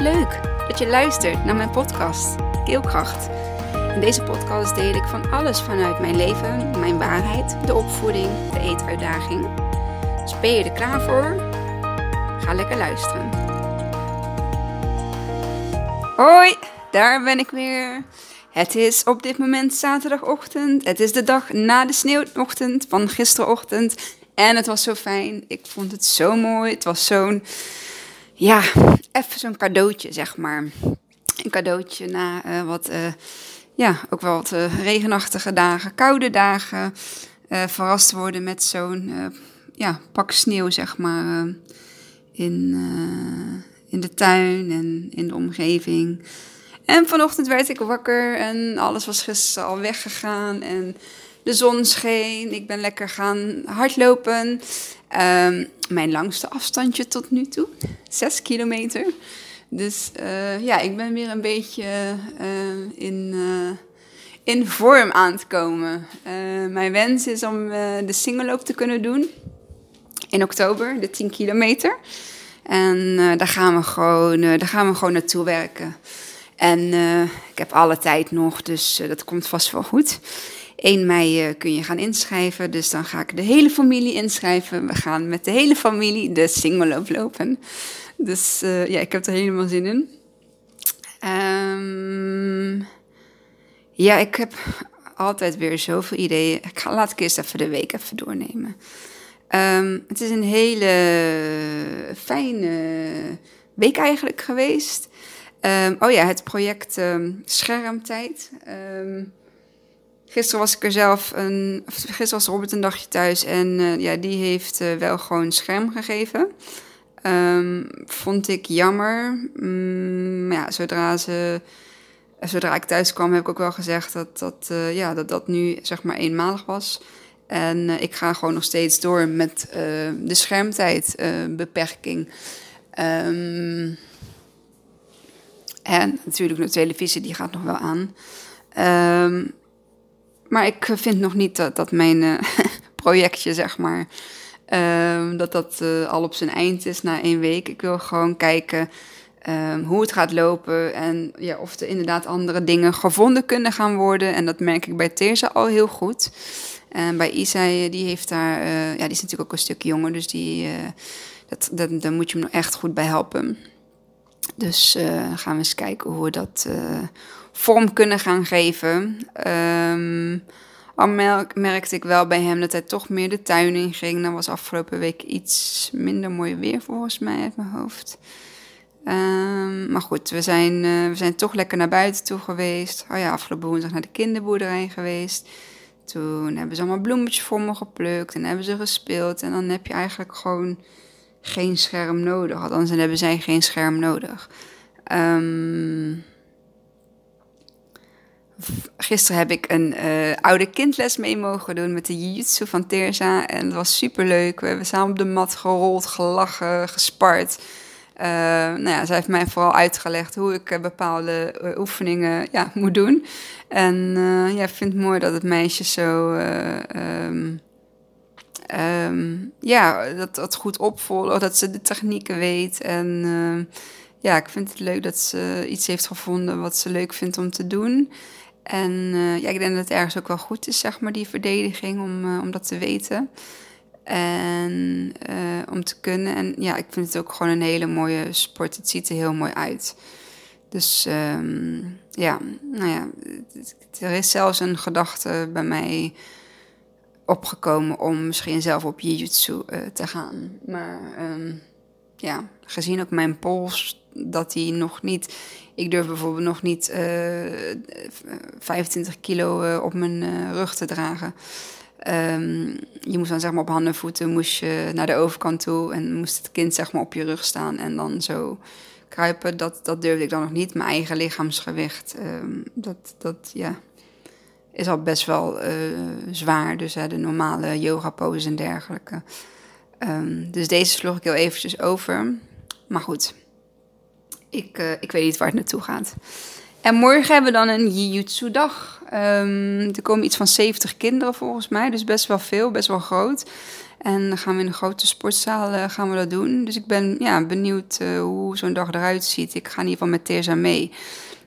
Leuk dat je luistert naar mijn podcast Keelkracht. In deze podcast deel ik van alles vanuit mijn leven, mijn waarheid, de opvoeding, de eetuitdaging. Dus ben je er klaar voor? Ga lekker luisteren. Hoi, daar ben ik weer. Het is op dit moment zaterdagochtend. Het is de dag na de sneeuwochtend van gisterochtend. En het was zo fijn. Ik vond het zo mooi. Het was zo'n, ja, even zo'n cadeautje, zeg maar. Een cadeautje na uh, wat, uh, ja, ook wel wat uh, regenachtige dagen, koude dagen. verrast worden met zo'n, ja, pak sneeuw, zeg maar, in, in de tuin en in de omgeving. En vanochtend werd ik wakker en alles was gisteren al weggegaan en de zon scheen. Ik ben lekker gaan hardlopen. Um, mijn langste afstandje tot nu toe, 6 kilometer. Dus uh, ja, ik ben weer een beetje uh, in, uh, in vorm aan het komen. mijn wens is om de singelloop te kunnen doen in oktober, de 10 kilometer. En daar, gaan we gewoon, daar gaan we gewoon naartoe werken. En ik heb alle tijd nog, dus dat komt vast wel goed. 1 mei uh, kun je gaan inschrijven. Dus dan ga ik de hele familie inschrijven. We gaan met de hele familie de single lopen. Dus uh, ja, ik heb er helemaal zin in. Um, ja, ik heb altijd weer zoveel ideeën. Ik ga, laat ik eerst even de week even doornemen. Um, het is een hele fijne week eigenlijk geweest. Um, oh ja, het project Schermtijd. Gisteren was ik er zelf een. Gisteren was Robert een dagje thuis en uh, ja, die heeft uh, wel gewoon scherm gegeven. Um, vond ik jammer. Mm, ja, zodra, ze, zodra ik thuis kwam, heb ik ook wel gezegd dat dat, uh, ja, dat, dat nu zeg maar eenmalig was. En ik ga gewoon nog steeds door met de schermtijdbeperking. Um, en natuurlijk de televisie, die gaat nog wel aan. Um, maar ik vind nog niet dat, mijn uh, projectje, zeg maar, uh, dat dat uh, al op zijn eind is na één week. Ik wil gewoon kijken um, hoe het gaat lopen en ja, of er inderdaad andere dingen gevonden kunnen gaan worden. En dat merk ik bij Teersa al heel goed. En bij Isa, die heeft daar, ja, die is natuurlijk ook een stuk jonger, dus die, dat, dat, daar moet je hem echt goed bij helpen. Dus gaan we eens kijken hoe we dat vorm kunnen gaan geven. Um, al merkte ik wel bij hem dat hij toch meer de tuin in ging. Dat was afgelopen week iets minder mooi weer volgens mij uit mijn hoofd. Um, maar goed, we zijn, uh, we zijn toch lekker naar buiten toe geweest. Oh ja, afgelopen woensdag naar de kinderboerderij geweest. Toen hebben ze allemaal bloemetjes voor me geplukt en hebben ze gespeeld. En dan heb je eigenlijk gewoon geen scherm nodig. Althans, dan hebben zij geen scherm nodig. Um, Gisteren heb ik een uh, oude kindles mee mogen doen met de jiu-jitsu van Teersa. En dat was super leuk. We hebben samen op de mat gerold, gelachen, gespart. Uh, nou ja, zij heeft mij vooral uitgelegd hoe ik uh, bepaalde oefeningen ja, moet doen. En ja, ik vind het mooi dat het meisje zo... Um, um, ja, dat het goed opvolgt, dat ze de technieken weet. En ja, ik vind het leuk dat ze iets heeft gevonden wat ze leuk vindt om te doen. En uh, ja, ik denk dat het ergens ook wel goed is, zeg maar, die verdediging, om, uh, om dat te weten. En om te kunnen. En ja, ik vind het ook gewoon een hele mooie sport. Het ziet er heel mooi uit. Dus um, ja, nou ja, er is zelfs een gedachte bij mij opgekomen om misschien zelf op jiu-jitsu te gaan. Maar um, ja, gezien ook mijn pols, dat die nog niet ik durf bijvoorbeeld nog niet uh, eh, 25 kilo uh, op mijn rug te dragen. Um, je moest dan zeg maar op handen en voeten moest je naar de overkant toe en moest het kind zeg maar op je rug staan en dan zo kruipen. Dat, dat durfde ik dan nog niet. Mijn eigen lichaamsgewicht, um, dat, dat ja, is al best wel zwaar. Dus de normale yoga poses en dergelijke. Um, dus deze sloeg ik heel eventjes over. Maar goed, ik, uh, ik weet niet waar het naartoe gaat. En morgen hebben we dan een Jiu-Jitsu-dag. Um, er komen iets van 70 kinderen volgens mij, dus best wel veel, best wel groot. En dan gaan we in een grote sportzaal uh, gaan we dat doen. Dus ik ben ja, benieuwd hoe zo'n dag eruit ziet. Ik ga in ieder geval met Teresa mee.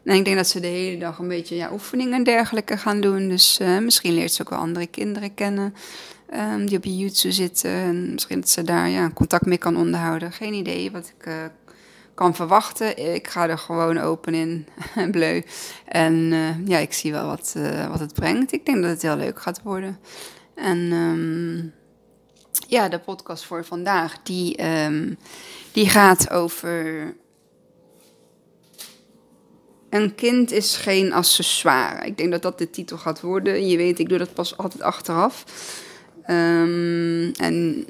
En ik denk dat ze de hele dag een beetje ja, oefeningen en dergelijke gaan doen. Dus uh, misschien leert ze ook wel andere kinderen kennen um, die op YouTube zitten. En misschien dat ze daar ja, contact mee kan onderhouden. Geen idee wat ik kan verwachten. Ik ga er gewoon open in en bleu. En uh, ja, ik zie wel wat, wat het brengt. Ik denk dat het heel leuk gaat worden. En um, ja, de podcast voor vandaag, die, um, die gaat over... Een kind is geen accessoire. Ik denk dat dat de titel gaat worden. Je weet, ik doe dat pas altijd achteraf. Um, en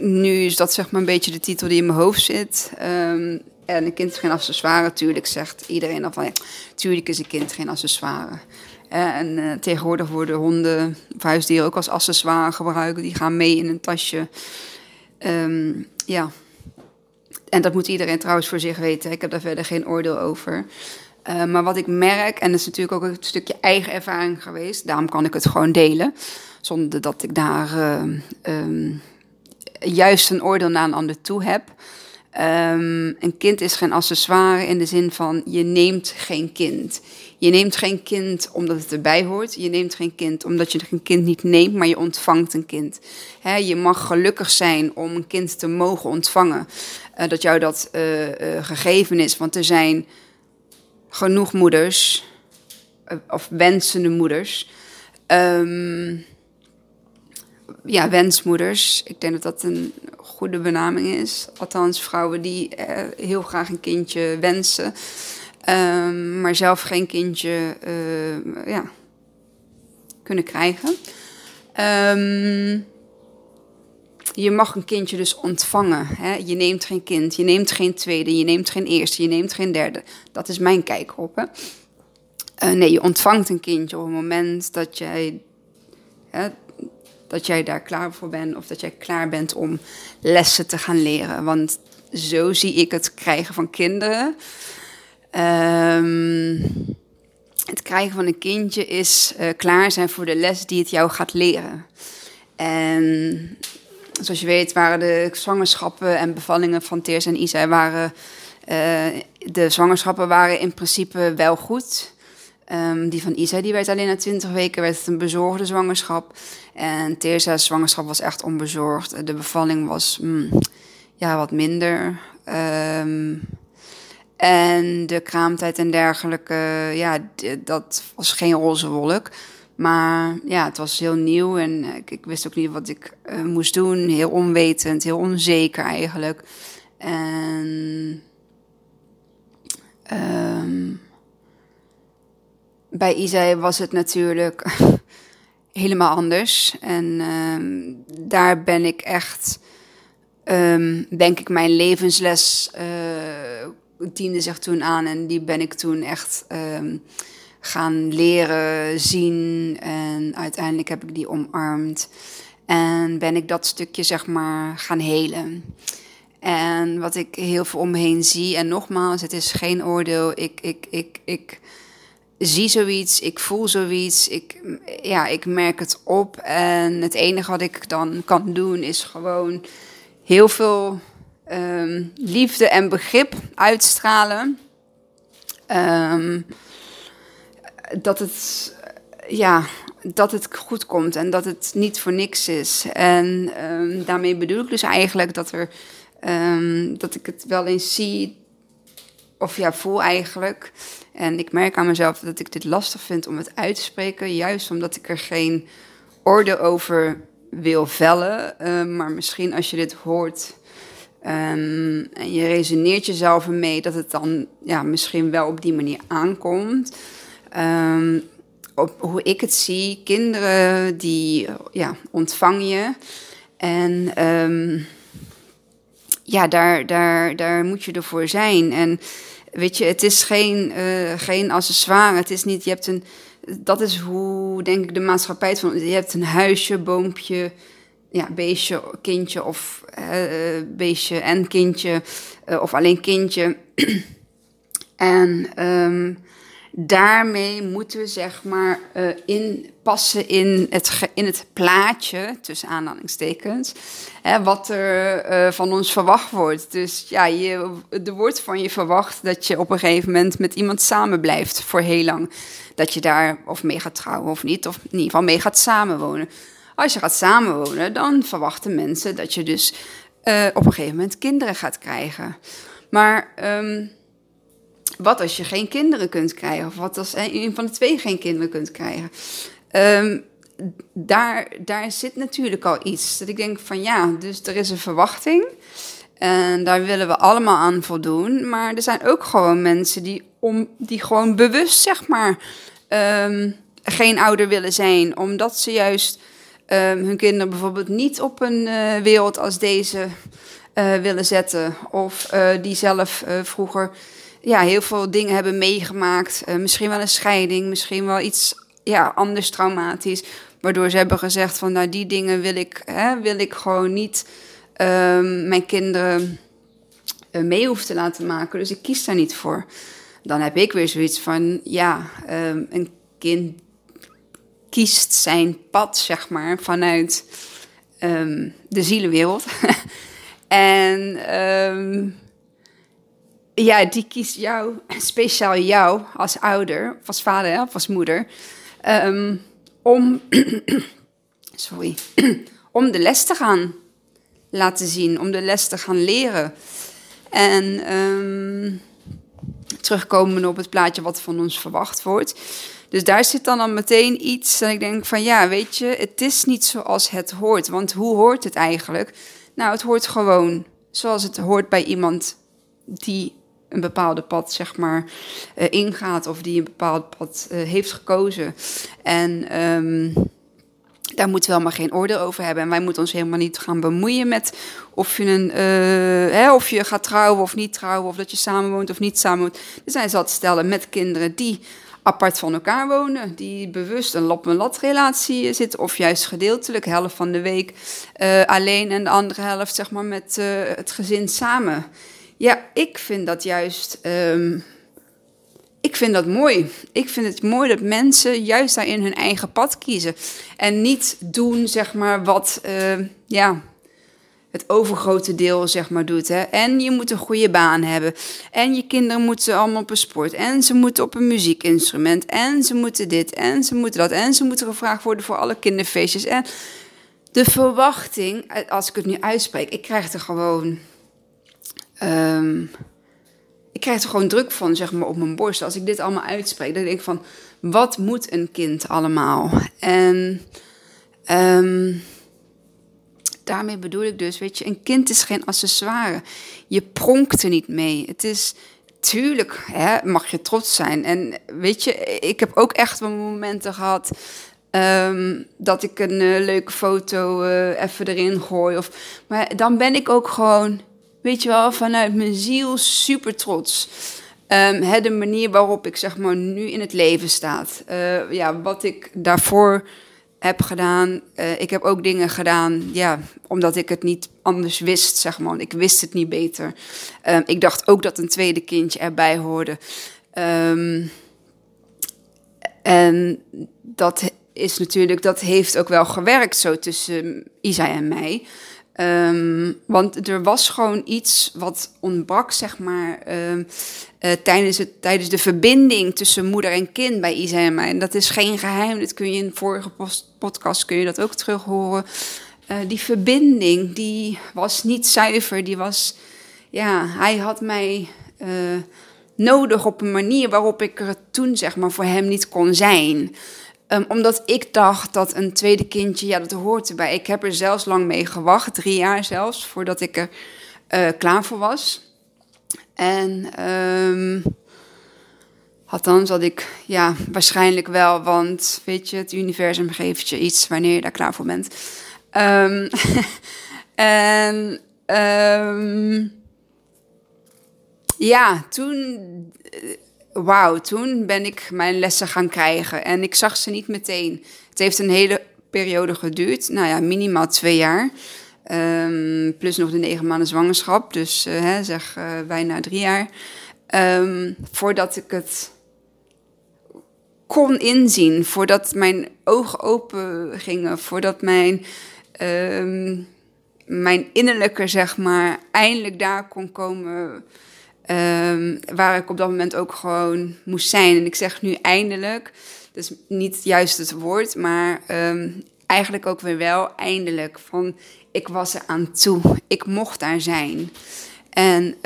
nu is dat zeg maar een beetje de titel die in mijn hoofd zit. Um, en een kind is geen accessoire, natuurlijk zegt iedereen dan van... Ja, tuurlijk is een kind geen accessoire. En uh, tegenwoordig worden honden of huisdieren ook als accessoire gebruikt. Die gaan mee in een tasje. Um, ja. En dat moet iedereen trouwens voor zich weten. Ik heb daar verder geen oordeel over. Uh, maar wat ik merk, en dat is natuurlijk ook een stukje eigen ervaring geweest... daarom kan ik het gewoon delen... zonder dat ik daar uh, um, juist een oordeel naar een ander toe heb... Um, een kind is geen accessoire in de zin van je neemt geen kind. Je neemt geen kind omdat het erbij hoort. Je neemt geen kind omdat je een kind niet neemt, maar je ontvangt een kind. Je mag gelukkig zijn om een kind te mogen ontvangen. Uh, dat jou dat gegeven is. Want er zijn genoeg moeders, of wensende moeders. Um, ja, wensmoeders. Ik denk dat dat een goede benaming is. Althans, vrouwen die uh, heel graag een kindje wensen, um, maar zelf geen kindje uh, ja, kunnen krijgen. Um, je mag een kindje dus ontvangen. Hè? Je neemt geen kind, je neemt geen tweede, je neemt geen eerste, je neemt geen derde. Dat is mijn kijk op. Hè? Uh, nee, je ontvangt een kindje op het moment dat jij dat jij daar klaar voor bent of dat jij klaar bent om lessen te gaan leren. Want zo zie ik het krijgen van kinderen. Um, het krijgen van een kindje is uh, klaar zijn voor de les die het jou gaat leren. En zoals je weet waren de zwangerschappen en bevallingen van Teers en Isa waren... Uh, de zwangerschappen waren in principe wel goed. Um, die van Isa die werd alleen na 20 weken werd het een bezorgde zwangerschap. En Teersa's zwangerschap was echt onbezorgd. De bevalling was mm, ja, wat minder. Um, en de kraamtijd en dergelijke, ja, dat was geen roze wolk. Maar ja, het was heel nieuw en ik, ik wist ook niet wat ik uh, moest doen. Heel onwetend, heel onzeker eigenlijk. En um, bij Isai was het natuurlijk helemaal anders. En um, daar ben ik echt, um, denk ik, mijn levensles uh, diende zich toen aan. En die ben ik toen echt gaan leren, zien. En uiteindelijk heb ik die omarmd. En ben ik dat stukje, zeg maar, gaan helen. En wat ik heel veel om me heen zie, en nogmaals, het is geen oordeel. Ik, ik, ik, ik zie zoiets, ik voel zoiets, ik, ja, ik merk het op. En het enige wat ik dan kan doen is gewoon heel veel um, liefde en begrip uitstralen. Um, dat het, ja, dat het goed komt en dat het niet voor niks is. En um, daarmee bedoel ik dus eigenlijk dat, er, dat ik het wel eens zie, of ja, voel eigenlijk en ik merk aan mezelf dat ik dit lastig vind om het uit te spreken, juist omdat ik er geen orde over wil vellen. Uh, maar misschien als je dit hoort en je resoneert jezelf ermee, dat het dan ja, misschien wel op die manier aankomt. Um, op hoe ik het zie, kinderen die ja, ontvang je. En um, ja, daar, daar, daar moet je ervoor zijn. En Weet je, het is geen, uh, geen accessoire. Het is niet, je hebt een. Dat is hoe, denk ik, de maatschappij van. Je hebt een huisje, boompje, ja, beestje, kindje of uh, beestje en kindje. Uh, of alleen kindje. en um, daarmee moeten we zeg maar uh, inpassen in het, in het plaatje, tussen aanhalingstekens, hè, wat er uh, van ons verwacht wordt. Dus ja, je, er wordt van je verwacht dat je op een gegeven moment met iemand samen blijft voor heel lang. Dat je daar of mee gaat trouwen of niet, of in ieder geval mee gaat samenwonen. Als je gaat samenwonen, dan verwachten mensen dat je dus uh, op een gegeven moment kinderen gaat krijgen. Maar um, wat als je geen kinderen kunt krijgen? Of wat als een van de twee geen kinderen kunt krijgen? Um, daar, daar zit natuurlijk al iets. Dat ik denk van ja, dus er is een verwachting. En daar willen we allemaal aan voldoen. Maar er zijn ook gewoon mensen die, om, die gewoon bewust, zeg maar, um, geen ouder willen zijn. Omdat ze juist um, hun kinderen bijvoorbeeld niet op een uh, wereld als deze uh, willen zetten. Of uh, die zelf vroeger ja, heel veel dingen hebben meegemaakt. Uh, misschien wel een scheiding, misschien wel iets ja, anders traumatisch. Waardoor ze hebben gezegd van nou die dingen wil ik, hè, wil ik gewoon niet um, mijn kinderen uh, mee hoeven te laten maken. Dus ik kies daar niet voor. Dan heb ik weer zoiets van ja, um, een kind kiest zijn pad, zeg maar, vanuit um, de zielenwereld. en ja, die kiest jou, speciaal jou als ouder, als vader of als moeder, um, om, sorry, om de les te gaan laten zien, om de les te gaan leren. En um, terugkomen op het plaatje wat van ons verwacht wordt. Dus daar zit dan al meteen iets dat ik denk van ja, weet je, het is niet zoals het hoort. Want hoe hoort het eigenlijk? Nou, het hoort gewoon zoals het hoort bij iemand die een bepaalde pad zeg maar uh, ingaat of die een bepaald pad uh, heeft gekozen. En um, daar moeten we helemaal geen oordeel over hebben. En wij moeten ons helemaal niet gaan bemoeien met of je, een, uh, hè, of je gaat trouwen of niet trouwen, of dat je samenwoont of niet samenwoont. Er zijn zat stellen met kinderen die apart van elkaar wonen, die bewust een lap-en-lat relatie zitten, of juist gedeeltelijk, helft van de week alleen en de andere helft zeg maar met het gezin samen. Ja, ik vind dat juist. Um, ik vind dat mooi. Ik vind het mooi dat mensen juist daarin hun eigen pad kiezen. En niet doen, zeg maar, wat uh, ja, het overgrote deel, zeg maar, doet. Hè. En je moet een goede baan hebben. En je kinderen moeten allemaal op een sport. En ze moeten op een muziekinstrument. En ze moeten dit. En ze moeten dat. En ze moeten gevraagd worden voor alle kinderfeestjes. En de verwachting, als ik het nu uitspreek, ik krijg er gewoon Um, ik krijg er gewoon druk van, zeg maar, op mijn borst. Als ik dit allemaal uitspreek, dan denk ik van... Wat moet een kind allemaal? En um, daarmee bedoel ik dus, weet je... Een kind is geen accessoire. Je pronkt er niet mee. Het is... Tuurlijk hè, mag je trots zijn. En weet je, ik heb ook echt wel momenten gehad... Um, dat ik een uh, leuke foto uh, even erin gooi. Of, maar dan ben ik ook gewoon weet je wel, vanuit mijn ziel super trots. Um, de manier waarop ik zeg maar nu in het leven sta. Uh, ja, wat ik daarvoor heb gedaan. Uh, ik heb ook dingen gedaan, ja, omdat ik het niet anders wist, zeg maar. Ik wist het niet beter. Um, ik dacht ook dat een tweede kindje erbij hoorde. Um, en dat is natuurlijk, dat heeft ook wel gewerkt zo tussen Isa en mij. Um, want er was gewoon iets wat ontbrak, zeg maar, um, uh, tijdens, het, tijdens de verbinding tussen moeder en kind bij Isa en mij. En dat is geen geheim, dat kun je in de vorige podcast kun je dat ook terug horen. Uh, die verbinding, die was niet zuiver, die was, ja, hij had mij uh, nodig op een manier waarop ik er toen, zeg maar, voor hem niet kon zijn. Um, omdat ik dacht dat een tweede kindje, ja, dat hoort erbij. Ik heb er zelfs lang mee gewacht, drie jaar zelfs, voordat ik er uh, klaar voor was. En um, althans had ik, ja, waarschijnlijk wel, want weet je, het universum geeft je iets wanneer je daar klaar voor bent. Um, en ja, toen wauw, toen ben ik mijn lessen gaan krijgen. En ik zag ze niet meteen. Het heeft een hele periode geduurd. Nou ja, minimaal twee jaar. Um, plus nog de negen maanden zwangerschap. Dus uh, hè, zeg uh, bijna drie jaar. Um, voordat ik het kon inzien, voordat mijn ogen open gingen, voordat mijn, ehm, mijn innerlijke, zeg maar, eindelijk daar kon komen ehm, waar ik op dat moment ook gewoon moest zijn. En ik zeg nu eindelijk, dus niet juist het woord, maar ehm, eigenlijk ook weer wel eindelijk. Van ik was er aan toe, ik mocht daar zijn. En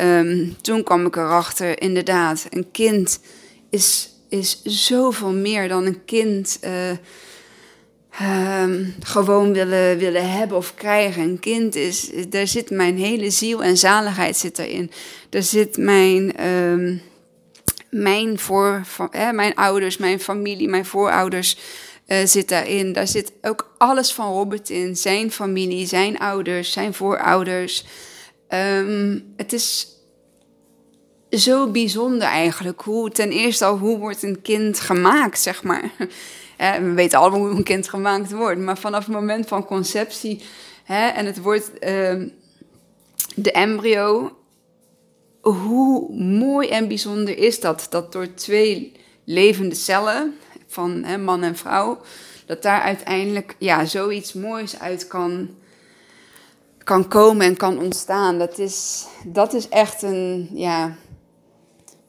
toen kwam ik erachter, inderdaad, een kind is is zoveel meer dan een kind uh, gewoon willen, willen hebben of krijgen. Een kind is, daar zit mijn hele ziel en zaligheid zit erin. Daar zit mijn, um, mijn, voor, mijn ouders, mijn familie, mijn voorouders uh, zit daarin. Daar zit ook alles van Robert in. Zijn familie, zijn ouders, zijn voorouders. Um, het is zo bijzonder eigenlijk. Hoe, ten eerste al, hoe wordt een kind gemaakt, zeg maar. We weten allemaal hoe een kind gemaakt wordt. Maar vanaf het moment van conceptie hè, en het wordt uh, de embryo... Hoe mooi en bijzonder is dat? Dat door twee levende cellen van hè, man en vrouw... dat daar uiteindelijk ja, zoiets moois uit kan kan komen en kan ontstaan. Dat is, dat is echt een, ja,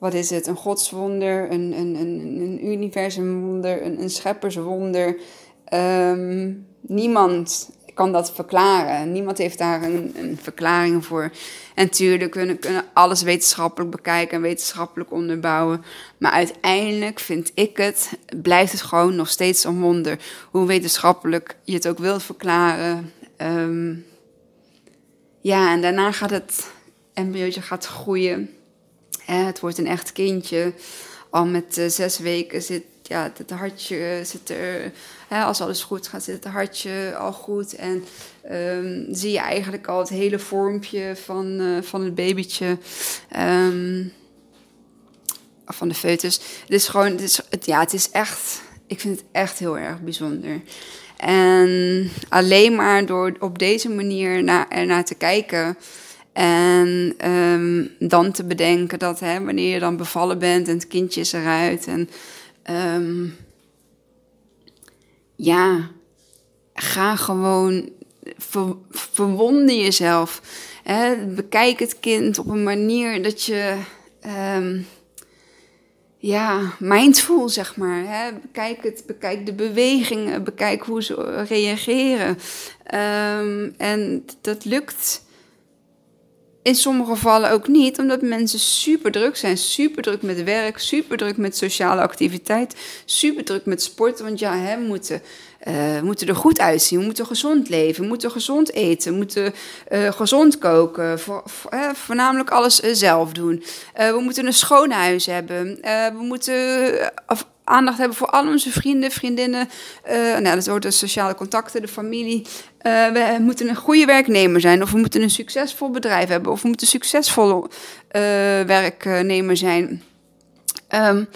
wat is het, een godswonder, een, een, een, een universumwonder, een, een schepperswonder. Ehm, niemand kan dat verklaren. Niemand heeft daar een, een verklaring voor. En tuurlijk kunnen kunnen alles wetenschappelijk bekijken en wetenschappelijk onderbouwen. Maar uiteindelijk vind ik het, blijft het gewoon nog steeds een wonder. Hoe wetenschappelijk je het ook wilt verklaren. Ehm, ja, en daarna gaat het embryootje gaat groeien het wordt een echt kindje. Al met uh, zes weken zit ja, het hartje zit er, hè, als alles goed gaat, zit het hartje al goed. En um, zie je eigenlijk al het hele vormpje van, uh, van het babytje. Um, van de foetus. Het is gewoon, het is, het, ja, het is echt, ik vind het echt heel erg bijzonder. En alleen maar door op deze manier naar, ernaar te kijken, en um, dan te bedenken dat hè, wanneer je dan bevallen bent en het kindje is eruit. En um, ja, ga gewoon, ver, verwonder jezelf. Hè, bekijk het kind op een manier dat je, um, ja, mindful zeg maar. Hè. Bekijk het, bekijk de bewegingen, bekijk hoe ze reageren. en dat lukt in sommige gevallen ook niet, omdat mensen super druk zijn. Super druk met werk, super druk met sociale activiteit, super druk met sport. Want ja, we moeten, uh, moeten er goed uitzien, we moeten gezond leven, we moeten gezond eten, we moeten uh, gezond koken, voor, voor, voornamelijk alles zelf doen. we moeten een schoon huis hebben, we moeten aandacht hebben voor al onze vrienden, vriendinnen. Uh, nou, dat wordt de sociale contacten, de familie. Uh, we moeten een goede werknemer zijn, of we moeten een succesvol bedrijf hebben, of we moeten succesvolle uh, werknemer zijn. Um,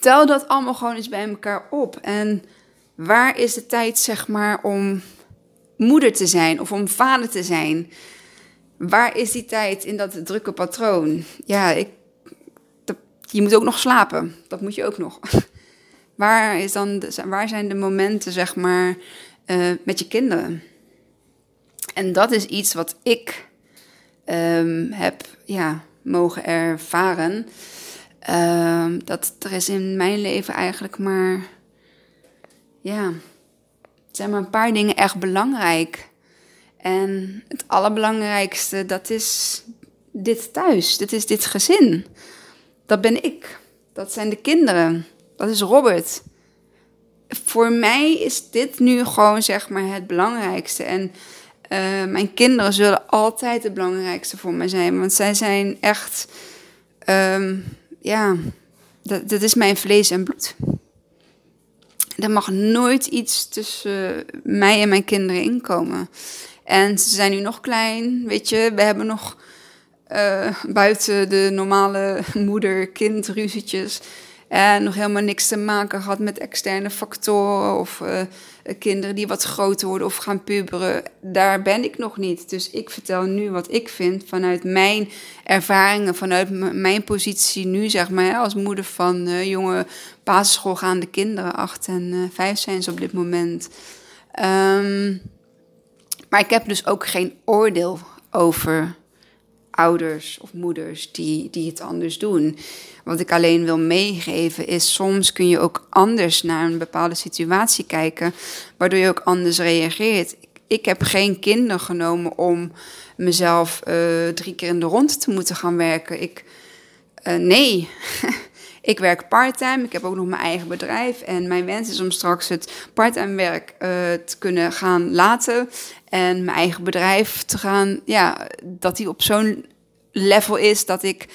tel dat allemaal gewoon eens bij elkaar op. En waar is de tijd, zeg maar, om moeder te zijn of om vader te zijn? Waar is die tijd in dat drukke patroon? Ja, ik, je moet ook nog slapen. Dat moet je ook nog. Waar, is dan waar zijn de momenten, zeg maar, uh, met je kinderen? En dat is iets wat ik um, heb ja, mogen ervaren. Um, dat er is in mijn leven eigenlijk maar, ja, zijn maar een paar dingen echt belangrijk. En het allerbelangrijkste, dat is dit thuis, dit is dit gezin. Dat ben ik, dat zijn de kinderen. Dat is Robert. Voor mij is dit nu gewoon zeg maar het belangrijkste. En uh, mijn kinderen zullen altijd het belangrijkste voor mij zijn. Want zij zijn echt, um, ja, dat, is mijn vlees en bloed. Er mag nooit iets tussen mij en mijn kinderen inkomen. En ze zijn nu nog klein, weet je. We hebben nog uh, buiten de normale moeder-kind ruzietjes En nog helemaal niks te maken gehad met externe factoren of uh, kinderen die wat groter worden of gaan puberen. Daar ben ik nog niet. Dus ik vertel nu wat ik vind vanuit mijn ervaringen, vanuit mijn positie nu, zeg maar, als moeder van uh, jonge basisschoolgaande kinderen. Acht en uh, vijf zijn ze op dit moment. Um, maar ik heb dus ook geen oordeel over ouders of moeders die, die het anders doen. Wat ik alleen wil meegeven is, soms kun je ook anders naar een bepaalde situatie kijken, waardoor je ook anders reageert. Ik, heb geen kinderen genomen om mezelf uh, drie keer in de rond te moeten gaan werken. Ik, uh, nee, ik werk parttime. Ik heb ook nog mijn eigen bedrijf. En mijn wens is om straks het parttime werk uh, te kunnen gaan laten. En mijn eigen bedrijf te gaan, ja, dat die op zo'n level is dat ik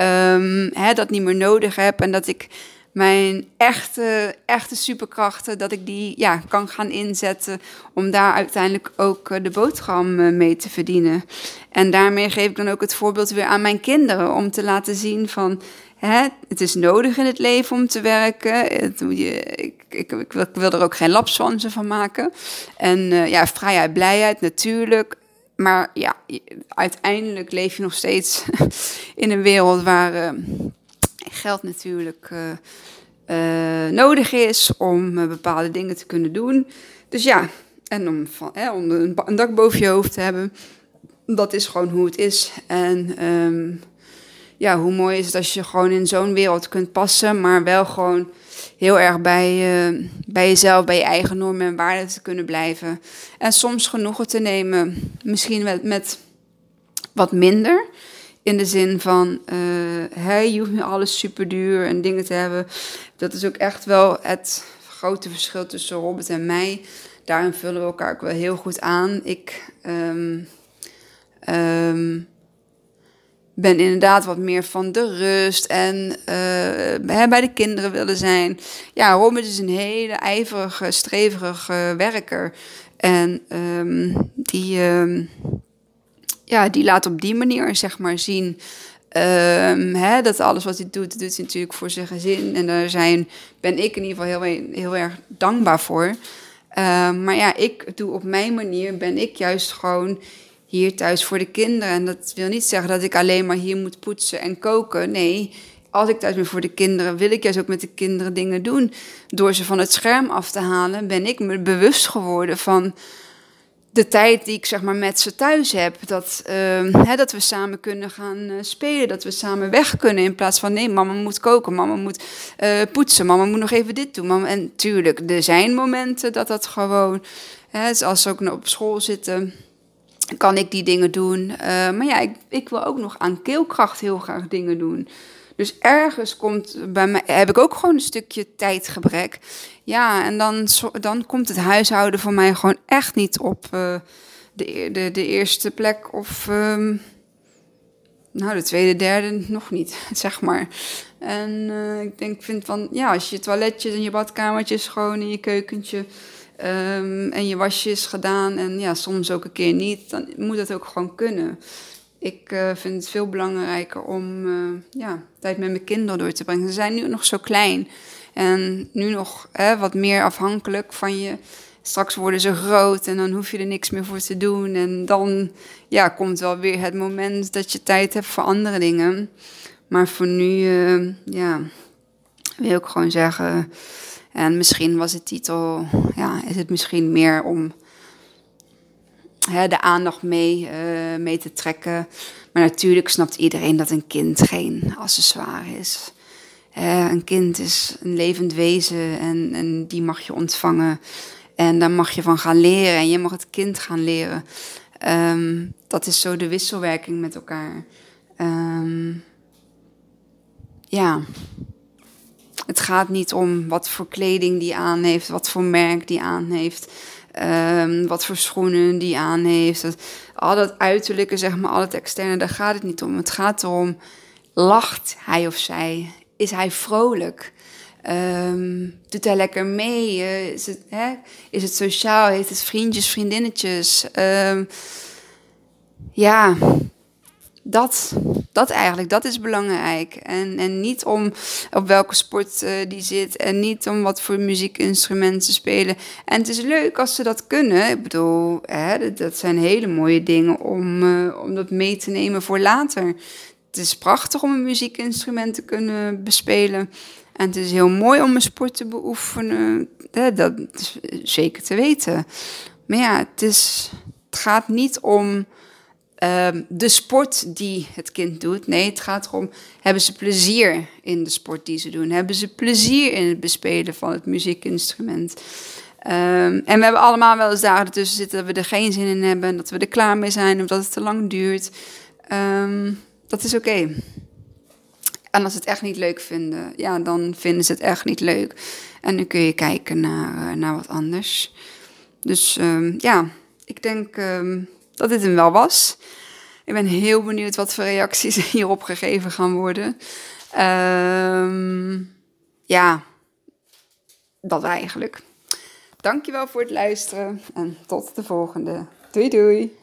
um, hè, dat niet meer nodig heb. En dat ik mijn echte, echte superkrachten, dat ik die ja, kan gaan inzetten om daar uiteindelijk ook eh, de boterham eh, mee te verdienen. En daarmee geef ik dan ook het voorbeeld weer aan mijn kinderen om te laten zien van het is nodig in het leven om te werken. Het, je, ik, ik, ik, wil, er ook geen laps van maken. En uh, ja, vrijheid, blijheid natuurlijk. Maar ja, uiteindelijk leef je nog steeds in een wereld waar uh, geld natuurlijk uh, nodig is om bepaalde dingen te kunnen doen. Dus ja, en om, van, hè, een, dak boven je hoofd te hebben, dat is gewoon hoe het is. En um, ja, hoe mooi is het als je gewoon in zo'n wereld kunt passen, maar wel gewoon heel erg bij, uh, bij jezelf, bij je eigen normen en waarden te kunnen blijven. En soms genoegen te nemen, misschien met, met wat minder. In de zin van, uh, je hoeft niet alles super duur en dingen te hebben. Dat is ook echt wel het grote verschil tussen Robert en mij. Daarin vullen we elkaar ook wel heel goed aan. Ik um, ben inderdaad wat meer van de rust en uh, bij de kinderen willen zijn. Ja, Robert is een hele ijverige, strevige werker. En um, die, um, ja, die laat op die manier zeg maar zien um, hè, dat alles wat hij doet, doet hij natuurlijk voor zijn gezin. En daar zijn, ben ik in ieder geval heel, heel erg dankbaar voor. maar ja, ik doe op mijn manier, ben ik juist gewoon hier thuis voor de kinderen. En dat wil niet zeggen dat ik alleen maar hier moet poetsen en koken. Nee, als ik thuis ben voor de kinderen, wil ik juist ook met de kinderen dingen doen. Door ze van het scherm af te halen, ben ik me bewust geworden van de tijd die ik zeg maar met ze thuis heb. Dat, uh, hè, dat we samen kunnen gaan uh, spelen, dat we samen weg kunnen. In plaats van nee, mama moet koken, mama moet uh, poetsen, mama moet nog even dit doen. Mama, en tuurlijk, er zijn momenten dat dat gewoon, hè, als ze ook op school zitten kan ik die dingen doen. Uh, maar ja, ik, ik, wil ook nog aan keelkracht heel graag dingen doen. Dus ergens komt bij mij, heb ik ook gewoon een stukje tijdgebrek. Ja, en dan, dan komt het huishouden voor mij gewoon echt niet op uh, de, de, de eerste plek. Of um, nou, de tweede, derde nog niet, zeg maar. En uh, ik denk, vind van, ja, als je toiletjes en je badkamertjes schoon en je keukentje Um, en je wasje is gedaan en ja, soms ook een keer niet, dan moet dat ook gewoon kunnen. Ik uh, vind het veel belangrijker om uh, ja, tijd met mijn kinderen door te brengen. Ze zijn nu nog zo klein en nu nog hè, wat meer afhankelijk van je. Straks worden ze groot en dan hoef je er niks meer voor te doen. En dan ja, komt wel weer het moment dat je tijd hebt voor andere dingen. Maar voor nu uh, ja, wil ik gewoon zeggen en misschien was de titel, ja, is het misschien meer om hè, de aandacht mee, uh, mee te trekken. Maar natuurlijk snapt iedereen dat een kind geen accessoire is. Een kind is een levend wezen en, en die mag je ontvangen. En daar mag je van gaan leren en je mag het kind gaan leren. Um, dat is zo de wisselwerking met elkaar. Um, ja. Het gaat niet om wat voor kleding die aan heeft, wat voor merk die aan heeft, um, wat voor schoenen die aan heeft. Al dat uiterlijke, zeg maar, al het externe, daar gaat het niet om. Het gaat erom, lacht hij of zij? Is hij vrolijk? Um, doet hij lekker mee? Is, het, hè? is het sociaal? Heeft het vriendjes, vriendinnetjes? Um, ja, dat, dat eigenlijk, dat is belangrijk. En, en niet om op welke sport uh, die zit en niet om wat voor muziekinstrumenten spelen. En het is leuk als ze dat kunnen. Ik bedoel, hè, dat zijn hele mooie dingen om, uh, om dat mee te nemen voor later. Het is prachtig om een muziekinstrument te kunnen bespelen. En het is heel mooi om een sport te beoefenen. Hè, dat is zeker te weten. Maar ja, het, is, het gaat niet om Ehm, de sport die het kind doet. Nee, het gaat erom, hebben ze plezier in de sport die ze doen? Hebben ze plezier in het bespelen van het muziekinstrument? Um, en we hebben allemaal wel eens dagen ertussen zitten dat we er geen zin in hebben, dat we er klaar mee zijn of dat het te lang duurt. Um, dat is oké. En als ze het echt niet leuk vinden, ja, dan vinden ze het echt niet leuk. En dan kun je kijken naar, uh, naar wat anders. Dus ja, ik denk dat dit hem wel was. Ik ben heel benieuwd wat voor reacties hierop gegeven gaan worden. Um, ja, dat eigenlijk. Dankjewel voor het luisteren en tot de volgende. Doei doei.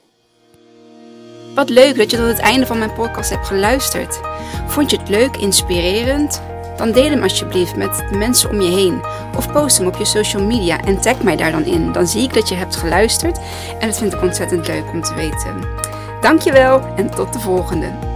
Wat leuk dat je tot het einde van mijn podcast hebt geluisterd. Vond je het leuk, inspirerend? Dan deel hem alsjeblieft met de mensen om je heen. Of post hem op je social media en tag mij daar dan in. Dan zie ik dat je hebt geluisterd en dat vind ik ontzettend leuk om te weten. Dankjewel en tot de volgende.